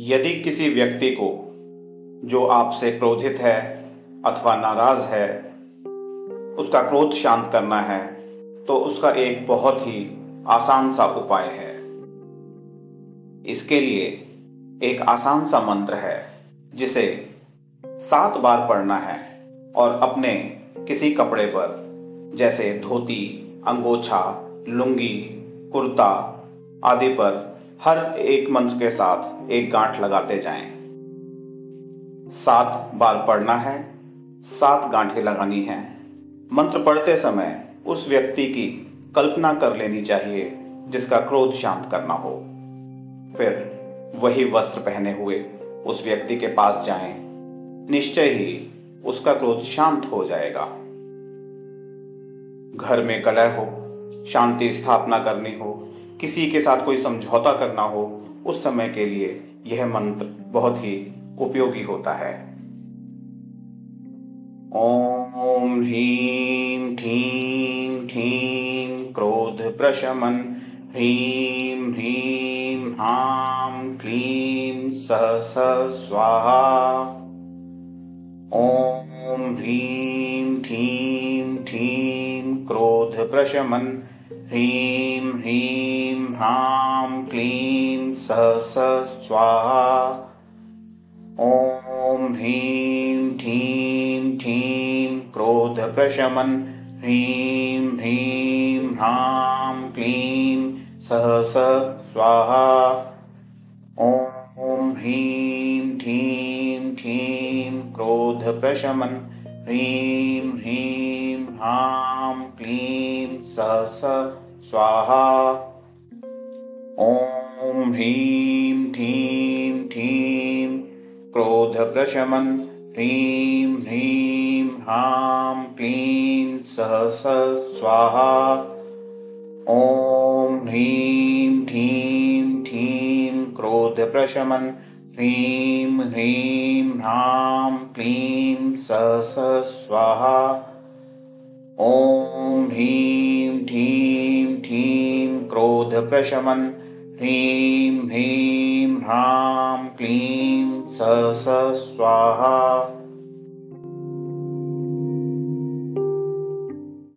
यदि किसी व्यक्ति को, जो आपसे क्रोधित है अथवा नाराज़ है, उसका क्रोध शांत करना है तो उसका एक बहुत ही आसान सा उपाय है। इसके लिए एक आसान सा मंत्र है, जिसे सात बार पढ़ना है और अपने किसी कपड़े पर, जैसे धोती, अंगोछा, लुंगी, कुर्ता आदि पर हर एक मंत्र के साथ एक गांठ लगाते जाएँ। सात बार पढ़ना है सात गांठें लगानी है। मंत्र पढ़ते समय उस व्यक्ति की कल्पना कर लेनी चाहिए जिसका क्रोध शांत करना हो। फिर वही वस्त्र पहने हुए उस व्यक्ति के पास जाएँ, निश्चय ही उसका क्रोध शांत हो जाएगा। घर में कलह हो शांति स्थापना करनी हो किसी के साथ कोई समझौता करना हो, उस समय के लिए यह मंत्र बहुत ही उपयोगी होता है। ओम ह्रीं ठीं ठीं क्रोध प्रशमन, ह्रीं ह्रीं हाँ क्लीं स स्वाहा। ओम ह्रीं ठीं ठीं क्रोध प्रशमन ह्रीं ह्रीं ह्रां क्लीं स स्वाहा। ॐ ह्रीं ठीं ठीं क्रोधप्रशमन्। ह्रीं ह्रीं ह्रां क्लीं सः स स्वाहा। ॐ ह्रीं ठीं ठीं क्रोधप्रशमन्। ह्रीं ह्रीं ह्रां क्लीं सः स स्वाहा। ॐ ह्रीं ठीं ठीं क्रोधप्रशमन् ह्रीं ह्रीं ह्रां क्लीं सः स स्वाहा। ॐ ह्रीं ठीं ठीं क्रोधप्रशमन् ह्रीं ह्रीं ह्रां क्लीं स स स्वाहा ॐ ह्रीं ठीं ठीं क्रोधप्रशमन् ह्रीं ह्रीं ह्रां क्लीं स स्वाहा